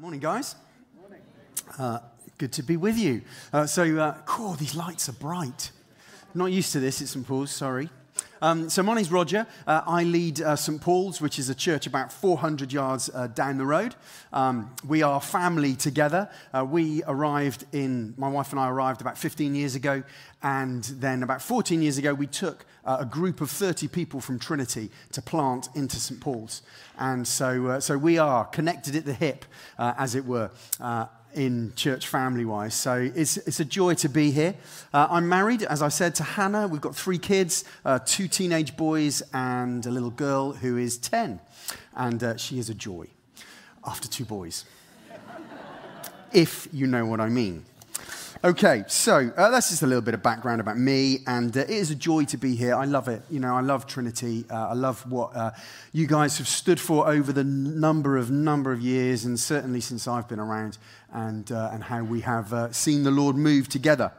Morning, guys. Morning. Uh, good to be with you. Uh, so, uh, cool, these lights are bright. Not used to this at St. Paul's, sorry. Um, so, my name's Roger. Uh, I lead uh, St. Paul's, which is a church about 400 yards uh, down the road. Um, we are family together. Uh, we arrived in, my wife and I arrived about 15 years ago. And then about 14 years ago, we took uh, a group of 30 people from Trinity to plant into St. Paul's. And so, uh, so we are connected at the hip, as it were in church family wise. So it's, it's a joy to be here. Uh, I'm married, as I said, to Hannah. We've got three kids uh, two teenage boys and a little girl who is 10. And uh, she is a joy after two boys, if you know what I mean. Okay, so uh, that's just a little bit of background about me, and uh, it is a joy to be here. I love it. You know, I love Trinity. Uh, I love what uh, you guys have stood for over the number of number of years, and certainly since I've been around, and uh, and how we have uh, seen the Lord move together.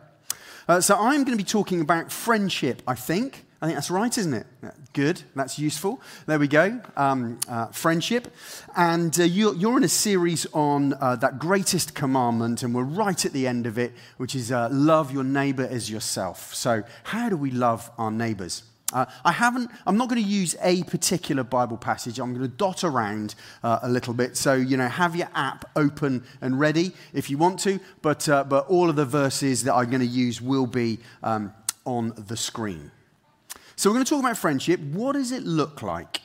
so I'm going to be talking about friendship. I think. I think that's right, isn't it? Good. That's useful. There we go. Um, uh, friendship. And uh, you're, you're, in a series on uh, that greatest commandment, and we're right at the end of it, which is uh, love your neighbor as yourself. So, how do we love our neighbors? Uh, I haven't, I'm not going to use a particular Bible passage. I'm going to dot around uh, a little bit. So, you know, have your app open and ready if you want to. But, but all of the verses that I'm going to use will be um, on the screen. So, we're going to talk about friendship. What does it look like?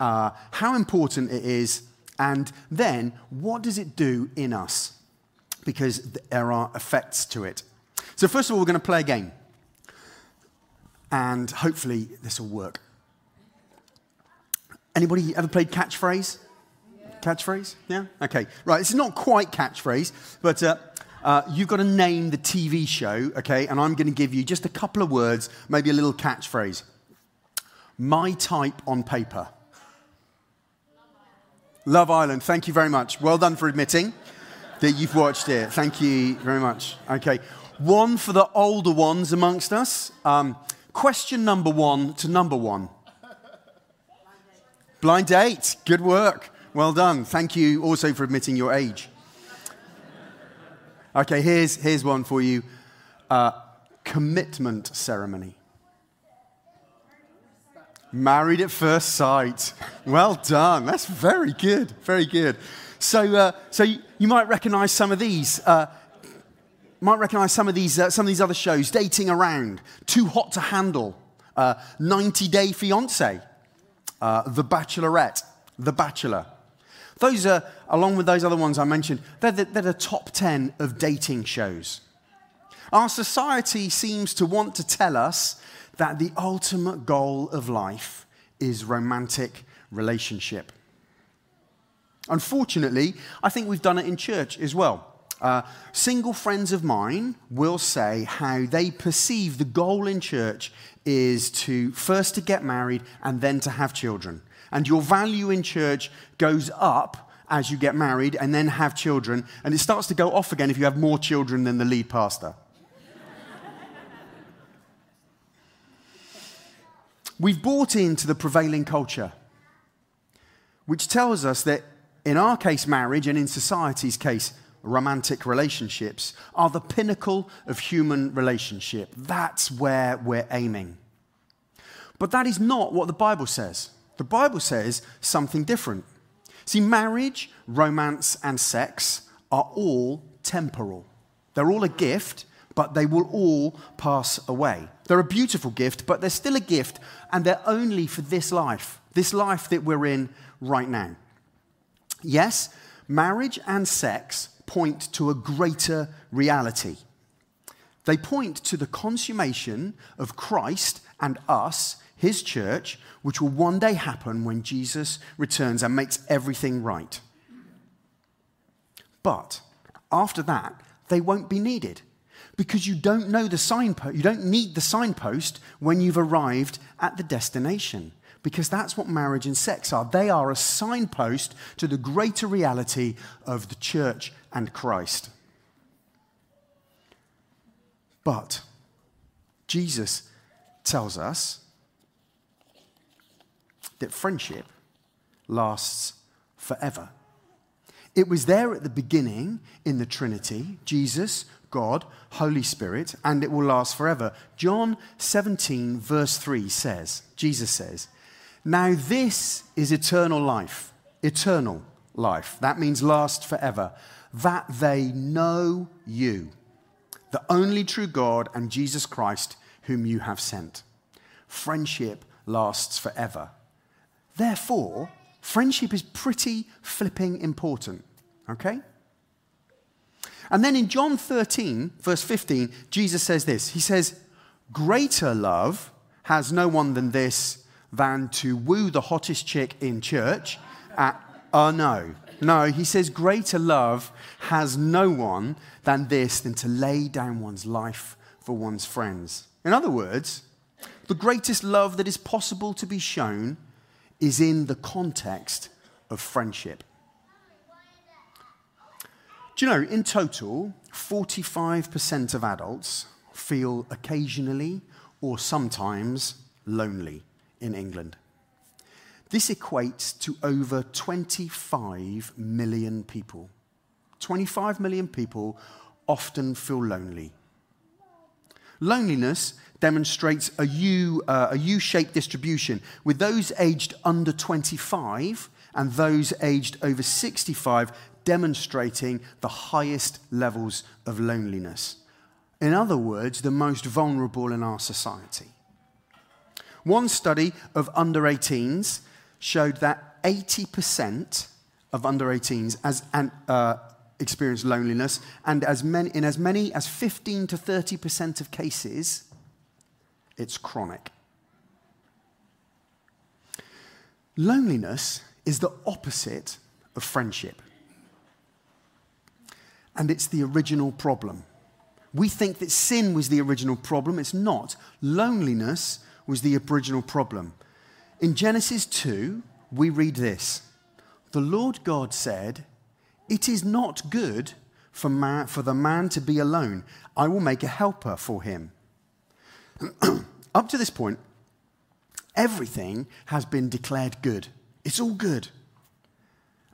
Uh, how important it is, and then what does it do in us? Because there are effects to it. So, first of all, we're going to play a game. And hopefully, this will work. Anybody ever played catchphrase? Yeah. Catchphrase? Yeah? Okay. Right, this is not quite catchphrase, but uh, uh, you've got to name the TV show, okay? And I'm going to give you just a couple of words, maybe a little catchphrase. My type on paper. Love Island. Thank you very much. Well done for admitting that you've watched it. Thank you very much. Okay. One for the older ones amongst us. Um, question number one to number one. Blind date. Good work. Well done. Thank you also for admitting your age. Okay, here's, here's one for you uh, commitment ceremony. Married at first sight. Well done. That's very good. Very good. So, uh, so you, you, might recognize some of these. Uh, might recognize some of these, uh, some of these other shows. Dating Around, Too Hot to Handle, uh, 90 Day Fiance, uh, The Bachelorette, The Bachelor. Those are, along with those other ones I mentioned, they're the, they're the top 10 of dating shows. Our society seems to want to tell us that the ultimate goal of life is romantic relationship. Unfortunately, I think we've done it in church as well. Uh, single friends of mine will say how they perceive the goal in church is to first to get married and then to have children. And your value in church goes up as you get married and then have children, and it starts to go off again if you have more children than the lead pastor. We've bought into the prevailing culture, which tells us that in our case, marriage, and in society's case, romantic relationships, are the pinnacle of human relationship. That's where we're aiming. But that is not what the Bible says. The Bible says something different. See, marriage, romance, and sex are all temporal. They're all a gift, but they will all pass away. They're a beautiful gift, but they're still a gift, and they're only for this life, this life that we're in right now. Yes, marriage and sex point to a greater reality. They point to the consummation of Christ and us, his church, which will one day happen when Jesus returns and makes everything right. But after that, they won't be needed because you don't know the signpost. You don't need the signpost when you've arrived at the destination. Because that's what marriage and sex are. They are a signpost to the greater reality of the church and Christ. But Jesus tells us that friendship lasts forever. It was there at the beginning in the Trinity Jesus, God, Holy Spirit, and it will last forever. John 17, verse 3 says, Jesus says, Now this is eternal life, eternal life. That means last forever. That they know you, the only true God, and Jesus Christ, whom you have sent. Friendship lasts forever. Therefore, friendship is pretty flipping important, okay? And then in John 13, verse 15, Jesus says this He says, Greater love has no one than this, than to woo the hottest chick in church. At, oh, no. No, he says, Greater love has no one than this, than to lay down one's life for one's friends. In other words, the greatest love that is possible to be shown is in the context of friendship. Do you know, in total, 45% of adults feel occasionally or sometimes lonely in England. This equates to over 25 million people. 25 million people often feel lonely. Loneliness demonstrates a U, uh, a U-shaped distribution, with those aged under 25 and those aged over 65 demonstrating the highest levels of loneliness. In other words, the most vulnerable in our society. One study of under 18s showed that 80% of under 18s as, uh, experience loneliness, and as many, in as many as 15 to 30% of cases, it's chronic. Loneliness is the opposite of friendship and it's the original problem. We think that sin was the original problem. It's not. Loneliness was the original problem. In Genesis 2, we read this The Lord God said, It is not good for, man, for the man to be alone. I will make a helper for him. Up to this point, everything has been declared good. It's all good.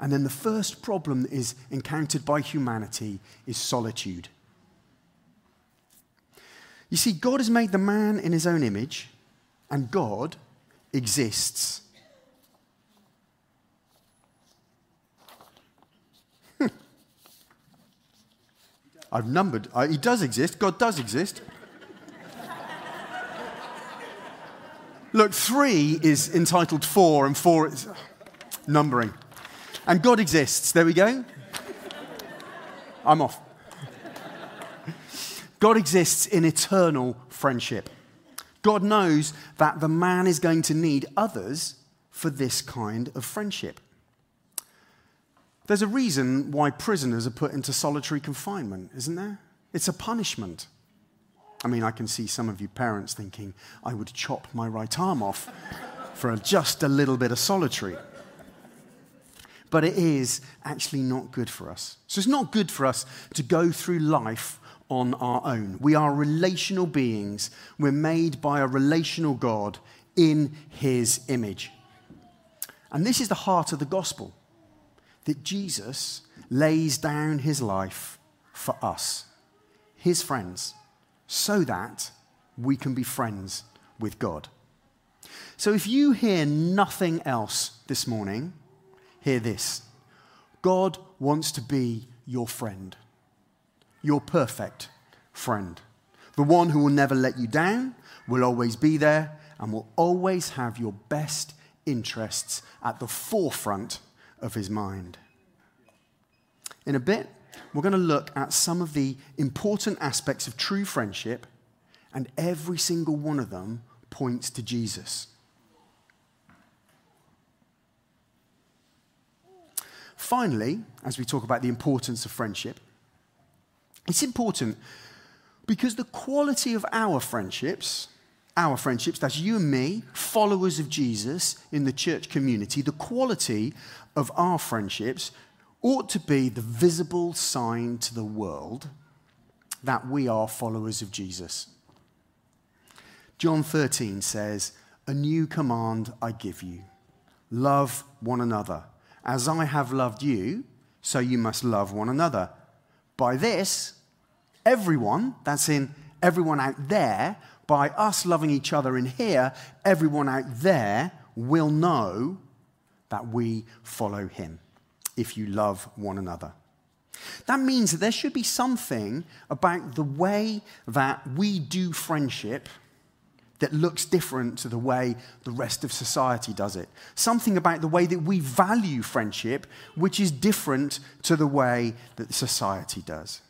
And then the first problem that is encountered by humanity is solitude. You see, God has made the man in his own image, and God exists. I've numbered. Uh, he does exist. God does exist. Look, three is entitled four, and four is numbering. And God exists. There we go. I'm off. God exists in eternal friendship. God knows that the man is going to need others for this kind of friendship. There's a reason why prisoners are put into solitary confinement, isn't there? It's a punishment. I mean, I can see some of you parents thinking, I would chop my right arm off for just a little bit of solitary but it is actually not good for us. So it's not good for us to go through life on our own. We are relational beings. We're made by a relational God in his image. And this is the heart of the gospel that Jesus lays down his life for us, his friends, so that we can be friends with God. So if you hear nothing else this morning, hear this God wants to be your friend, your perfect friend, the one who will never let you down, will always be there, and will always have your best interests at the forefront of his mind. In a bit, we're going to look at some of the important aspects of true friendship, and every single one of them points to Jesus. Finally, as we talk about the importance of friendship, it's important because the quality of our friendships, our friendships, that's you and me, followers of Jesus in the church community, the quality of our friendships ought to be the visible sign to the world that we are followers of Jesus. John 13 says, A new command I give you love one another. As I have loved you, so you must love one another. By this, everyone, that's in everyone out there, by us loving each other in here, everyone out there will know that we follow him if you love one another. That means that there should be something about the way that we do friendship that looks different to the way the rest of society does it. Something about the way that we value friendship, which is different to the way that society does.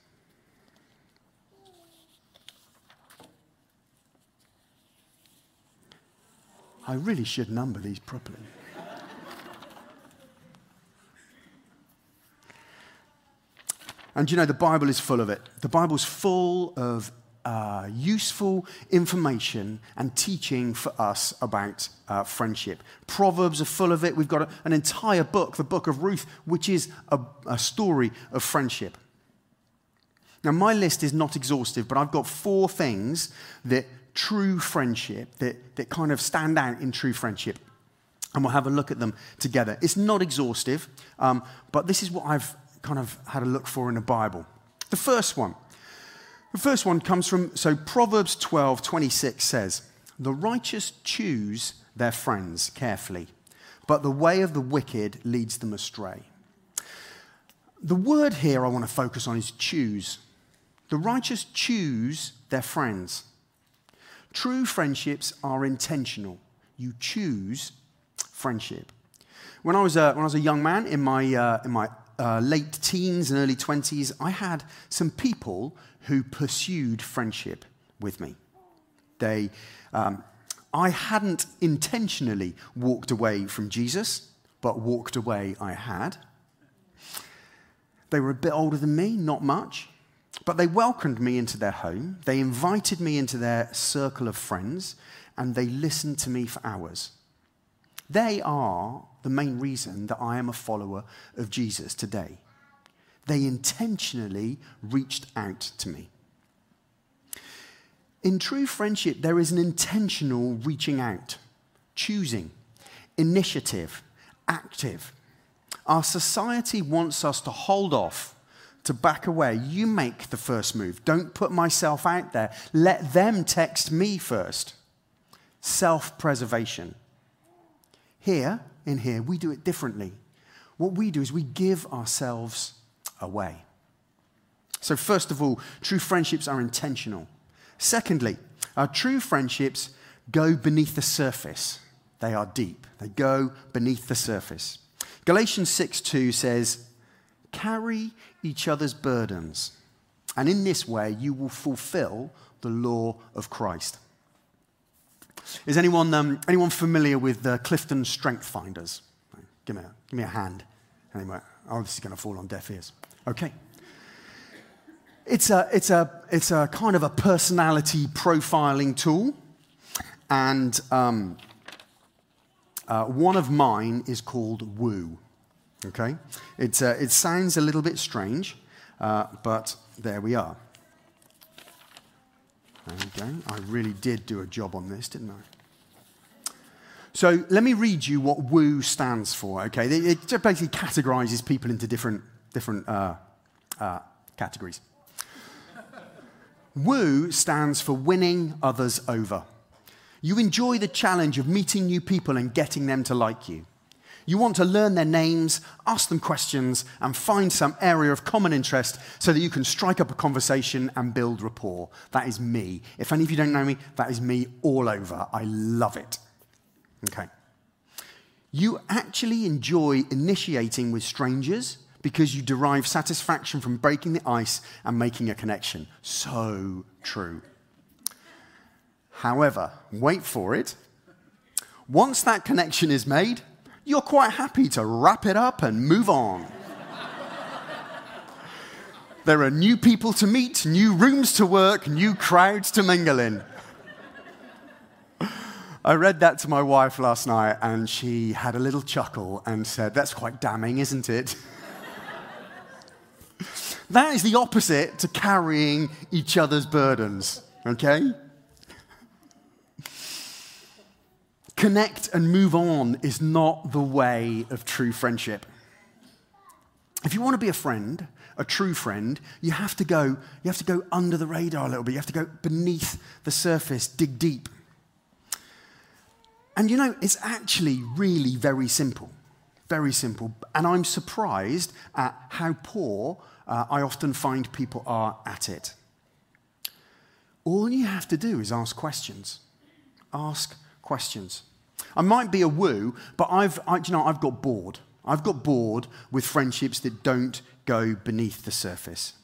I really should number these properly. and you know, the Bible is full of it. The Bible's full of uh, useful information and teaching for us about uh, friendship. Proverbs are full of it. We've got a, an entire book, the book of Ruth, which is a, a story of friendship. Now, my list is not exhaustive, but I've got four things that true friendship that, that kind of stand out in true friendship. And we'll have a look at them together. It's not exhaustive, um, but this is what I've kind of had a look for in the Bible. The first one. The first one comes from, so Proverbs 12 26 says, The righteous choose their friends carefully, but the way of the wicked leads them astray. The word here I want to focus on is choose. The righteous choose their friends. True friendships are intentional. You choose friendship. When I was a, when I was a young man in my, uh, in my uh, late teens and early 20s, I had some people who pursued friendship with me. They, um, I hadn't intentionally walked away from Jesus, but walked away I had. They were a bit older than me, not much. But they welcomed me into their home, they invited me into their circle of friends, and they listened to me for hours. They are the main reason that I am a follower of Jesus today. They intentionally reached out to me. In true friendship, there is an intentional reaching out, choosing, initiative, active. Our society wants us to hold off to back away. You make the first move. Don't put myself out there. Let them text me first. Self preservation. Here, in here, we do it differently. What we do is we give ourselves away. So, first of all, true friendships are intentional. Secondly, our true friendships go beneath the surface. They are deep, they go beneath the surface. Galatians 6 2 says, Carry each other's burdens, and in this way you will fulfill the law of Christ. Is anyone, um, anyone familiar with the Clifton Strength Finders? Give me a, give me a hand. Anyway, oh, this is going to fall on deaf ears. Okay. It's a, it's, a, it's a kind of a personality profiling tool. And um, uh, one of mine is called Woo. Okay? It's, uh, it sounds a little bit strange, uh, but there we are. There we go. I really did do a job on this, didn't I? So let me read you what WOO stands for, okay? It just basically categorizes people into different, different uh, uh, categories. Woo stands for winning others over. You enjoy the challenge of meeting new people and getting them to like you. You want to learn their names, ask them questions, and find some area of common interest so that you can strike up a conversation and build rapport. That is me. If any of you don't know me, that is me all over. I love it. Okay. You actually enjoy initiating with strangers because you derive satisfaction from breaking the ice and making a connection. So true. However, wait for it. Once that connection is made, you're quite happy to wrap it up and move on. there are new people to meet, new rooms to work, new crowds to mingle in. I read that to my wife last night and she had a little chuckle and said, That's quite damning, isn't it? that is the opposite to carrying each other's burdens, okay? Connect and move on is not the way of true friendship. if you want to be a friend, a true friend, you have to go, you have to go under the radar a little bit. You have to go beneath the surface, dig deep. And you know, it's actually really very simple. Very simple. And I'm surprised at how poor uh, I often find people are at it. All you have to do is ask questions. Ask questions. I might be a woo, but I've, I, you know, I've got bored. I've got bored with friendships that don't go beneath the surface.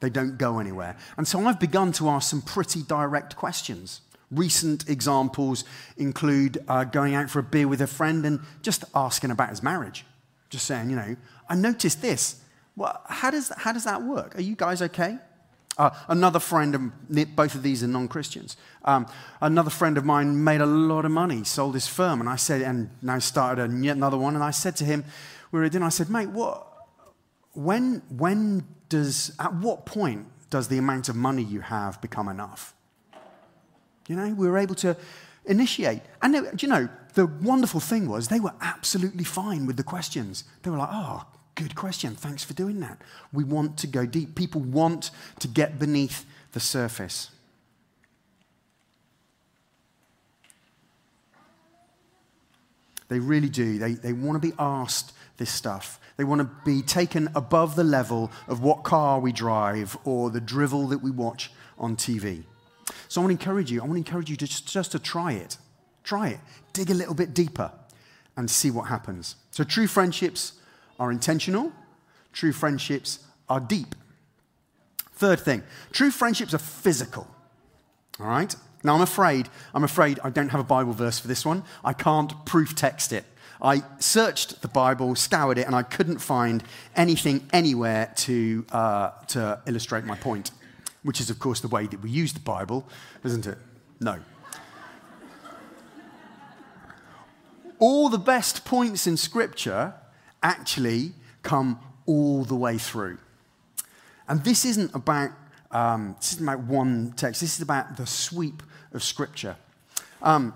They don't go anywhere. And so I've begun to ask some pretty direct questions. Recent examples include uh, going out for a beer with a friend and just asking about his marriage. Just saying, you know, I noticed this. Well, how does, how does that work? Are you guys okay? Uh, another friend, of, both of these are non Christians. Um, another friend of mine made a lot of money, sold his firm, and I said, and now started a, yet another one. And I said to him, we were at dinner, I said, mate, what, when, when does, at what point does the amount of money you have become enough? You know, we were able to initiate. And they, you know, the wonderful thing was they were absolutely fine with the questions. They were like, oh, good question. Thanks for doing that. We want to go deep. People want to get beneath the surface. They really do. They, they want to be asked this stuff. They want to be taken above the level of what car we drive or the drivel that we watch on TV. So I want to encourage you, I want to encourage you to just, just to try it. Try it. Dig a little bit deeper and see what happens. So true friendships are intentional, true friendships are deep. Third thing, true friendships are physical. All right? Now I'm afraid, I'm afraid I don't have a Bible verse for this one. I can't proof text it. I searched the Bible, scoured it, and I couldn't find anything anywhere to, uh, to illustrate my point which is, of course, the way that we use the Bible, isn't it? No. all the best points in Scripture actually come all the way through. And this isn't about, um, this isn't about one text, this is about the sweep of Scripture. Um,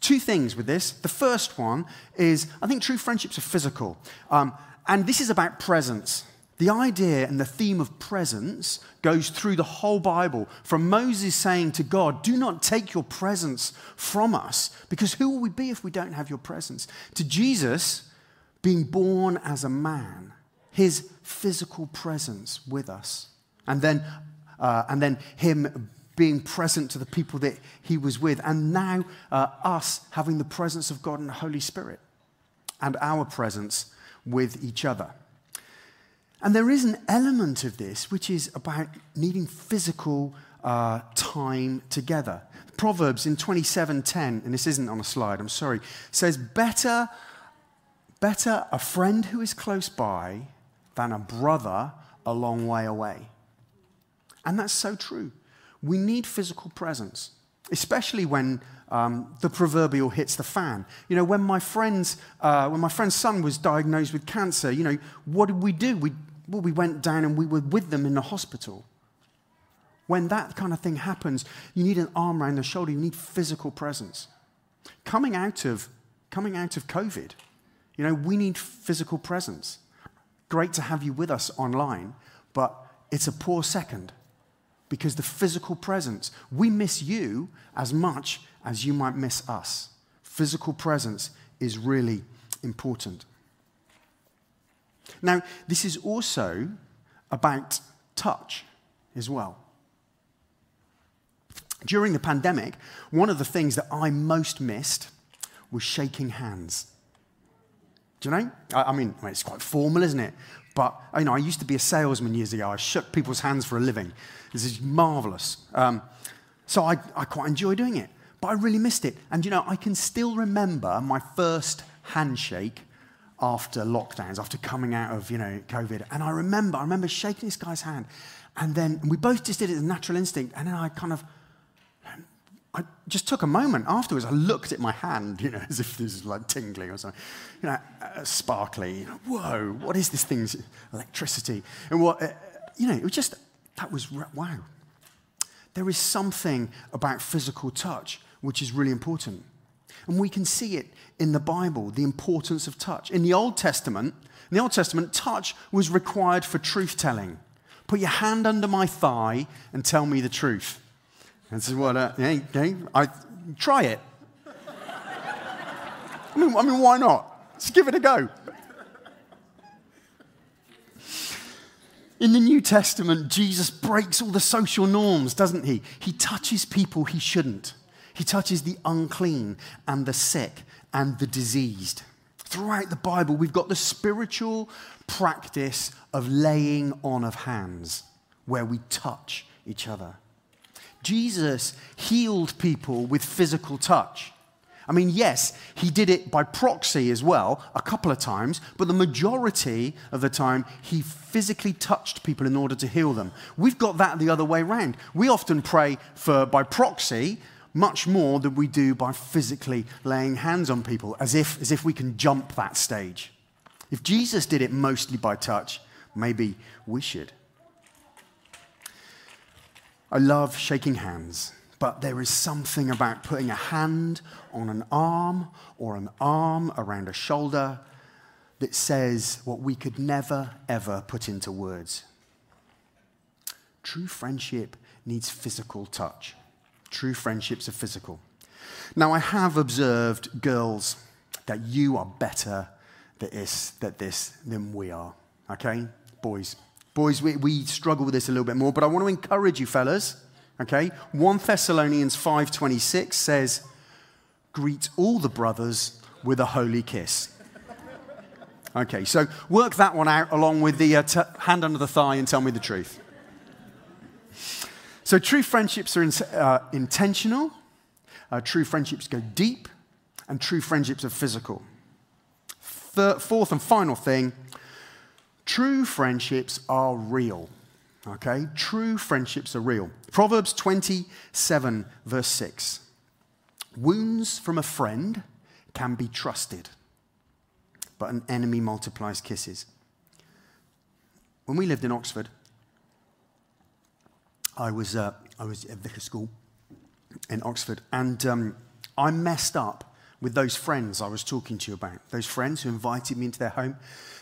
two things with this. The first one is I think true friendships are physical. Um, and this is about presence. The idea and the theme of presence goes through the whole Bible, from Moses saying to God, Do not take your presence from us, because who will we be if we don't have your presence? To Jesus being born as a man, his physical presence with us, and then, uh, and then him being present to the people that he was with, and now uh, us having the presence of God and the Holy Spirit, and our presence with each other. And there is an element of this which is about needing physical uh, time together. Proverbs in 27:10, and this isn't on a slide, I'm sorry, says, Better, better a friend who is close by than a brother a long way away. And that's so true. We need physical presence, especially when um, the proverbial hits the fan. You know, when my friend's, uh, when my friend's son was diagnosed with cancer, you know, what did we do? We, well, we went down and we were with them in the hospital. When that kind of thing happens, you need an arm around the shoulder, you need physical presence. Coming out of, coming out of COVID, you know, we need physical presence. Great to have you with us online, but it's a poor second because the physical presence, we miss you as much as you might miss us. Physical presence is really important. Now, this is also about touch as well. During the pandemic, one of the things that I most missed was shaking hands. Do you know? I, I mean, it's quite formal, isn't it? But you know, I used to be a salesman years ago. I shook people's hands for a living. This is marvelous. Um, so I, I quite enjoy doing it. But I really missed it. And you know, I can still remember my first handshake after lockdowns, after coming out of, you know, COVID. And I remember, I remember shaking this guy's hand. And then we both just did it as a natural instinct. And then I kind of, I just took a moment afterwards. I looked at my hand, you know, as if this was like tingling or something, you know, uh, sparkly. Whoa, what is this thing's electricity? And what, uh, you know, it was just, that was, wow. There is something about physical touch which is really important. And we can see it in the Bible, the importance of touch. In the Old Testament, in the Old Testament, touch was required for truth telling. Put your hand under my thigh and tell me the truth. And is what, uh, yeah, okay, I, try it. I mean, I mean, why not? Let's give it a go. In the New Testament, Jesus breaks all the social norms, doesn't he? He touches people he shouldn't. He touches the unclean and the sick and the diseased. Throughout the Bible, we've got the spiritual practice of laying on of hands, where we touch each other. Jesus healed people with physical touch. I mean, yes, he did it by proxy as well, a couple of times, but the majority of the time, he physically touched people in order to heal them. We've got that the other way around. We often pray for by proxy much more than we do by physically laying hands on people, as if, as if we can jump that stage. If Jesus did it mostly by touch, maybe we should. I love shaking hands, but there is something about putting a hand on an arm or an arm around a shoulder that says what we could never, ever put into words. True friendship needs physical touch. True friendships are physical. Now, I have observed, girls, that you are better at this, this than we are. Okay? Boys. Boys, we, we struggle with this a little bit more, but I want to encourage you, fellas. Okay? 1 Thessalonians 5.26 says, greet all the brothers with a holy kiss. Okay, so work that one out along with the uh, t- hand under the thigh and tell me the truth. So, true friendships are in, uh, intentional, uh, true friendships go deep, and true friendships are physical. Fourth and final thing true friendships are real. Okay? True friendships are real. Proverbs 27, verse 6. Wounds from a friend can be trusted, but an enemy multiplies kisses. When we lived in Oxford, I was, uh, I was at Vicar School in Oxford, and um, I messed up with those friends I was talking to you about, those friends who invited me into their home.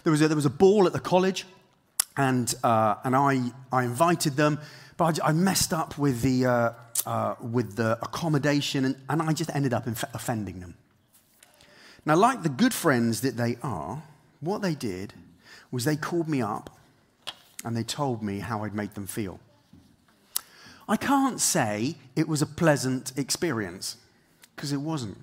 There was a, there was a ball at the college, and, uh, and I, I invited them, but I, I messed up with the, uh, uh, with the accommodation, and, and I just ended up inf- offending them. Now, like the good friends that they are, what they did was they called me up and they told me how I'd made them feel. I can't say it was a pleasant experience because it wasn't.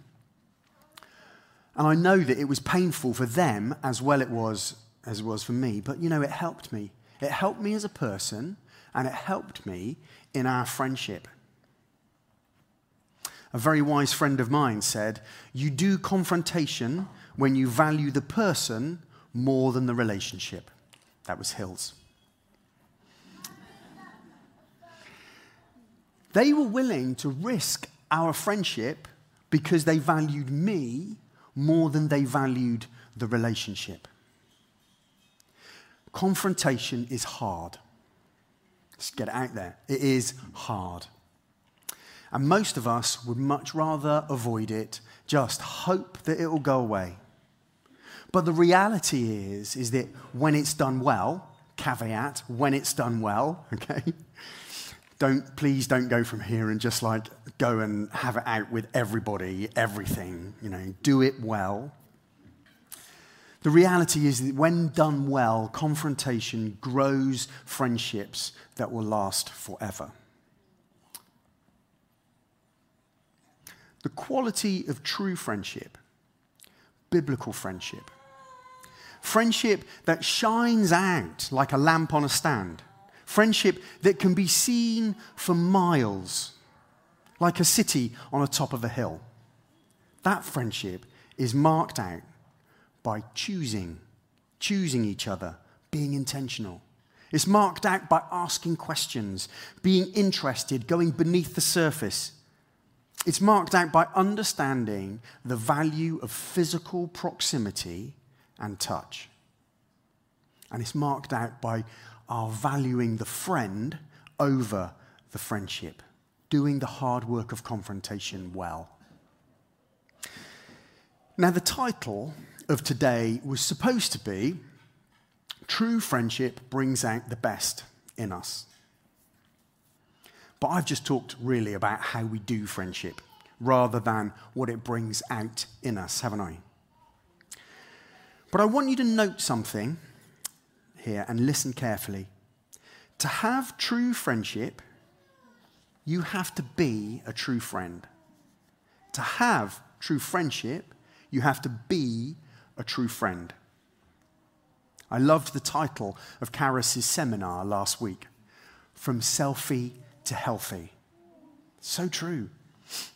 And I know that it was painful for them as well it was as it was for me, but you know, it helped me. It helped me as a person and it helped me in our friendship. A very wise friend of mine said, You do confrontation when you value the person more than the relationship. That was Hills. They were willing to risk our friendship because they valued me more than they valued the relationship. Confrontation is hard. Let's get it out there. It is hard. And most of us would much rather avoid it, just hope that it will go away. But the reality is, is that when it's done well, caveat, when it's done well, okay, don't please don't go from here and just like go and have it out with everybody, everything, you know, do it well. The reality is that when done well, confrontation grows friendships that will last forever. The quality of true friendship, biblical friendship, friendship that shines out like a lamp on a stand Friendship that can be seen for miles, like a city on the top of a hill. That friendship is marked out by choosing, choosing each other, being intentional. It's marked out by asking questions, being interested, going beneath the surface. It's marked out by understanding the value of physical proximity and touch. And it's marked out by our valuing the friend over the friendship, doing the hard work of confrontation well. Now, the title of today was supposed to be True Friendship Brings Out the Best in Us. But I've just talked really about how we do friendship rather than what it brings out in us, haven't I? But I want you to note something here and listen carefully. To have true friendship, you have to be a true friend. To have true friendship, you have to be a true friend. I loved the title of Karis's seminar last week From Selfie to Healthy. So true.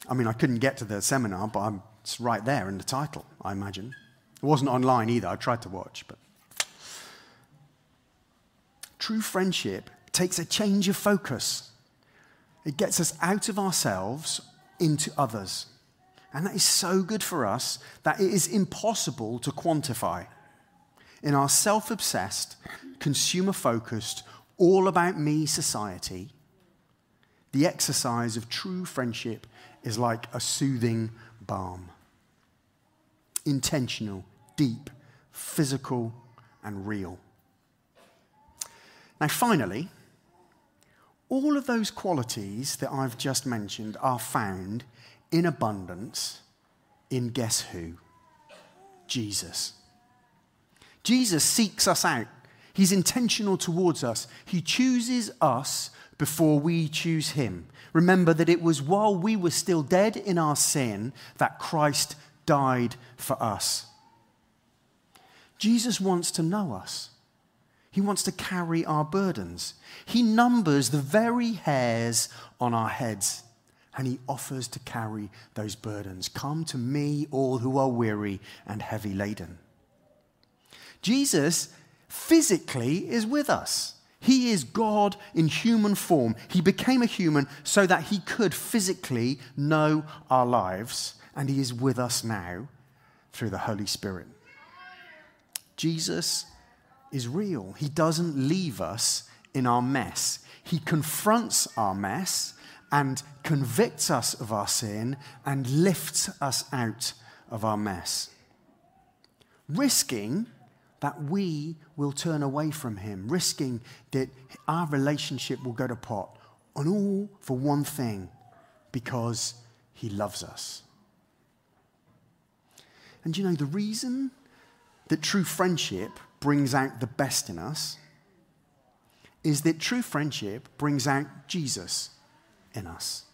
I mean, I couldn't get to the seminar, but I'm, it's right there in the title, I imagine. It wasn't online either. I tried to watch, but. True friendship takes a change of focus. It gets us out of ourselves into others. And that is so good for us that it is impossible to quantify. In our self obsessed, consumer focused, all about me society, the exercise of true friendship is like a soothing balm. Intentional, deep, physical, and real. Now, finally, all of those qualities that I've just mentioned are found in abundance in guess who? Jesus. Jesus seeks us out. He's intentional towards us. He chooses us before we choose him. Remember that it was while we were still dead in our sin that Christ died for us. Jesus wants to know us. He wants to carry our burdens. He numbers the very hairs on our heads and he offers to carry those burdens. Come to me, all who are weary and heavy laden. Jesus physically is with us. He is God in human form. He became a human so that he could physically know our lives, and he is with us now through the Holy Spirit. Jesus is real. He doesn't leave us in our mess. He confronts our mess and convicts us of our sin and lifts us out of our mess. Risking that we will turn away from him, risking that our relationship will go to pot, and all for one thing because he loves us. And you know, the reason that true friendship brings out the best in us is that true friendship brings out Jesus in us.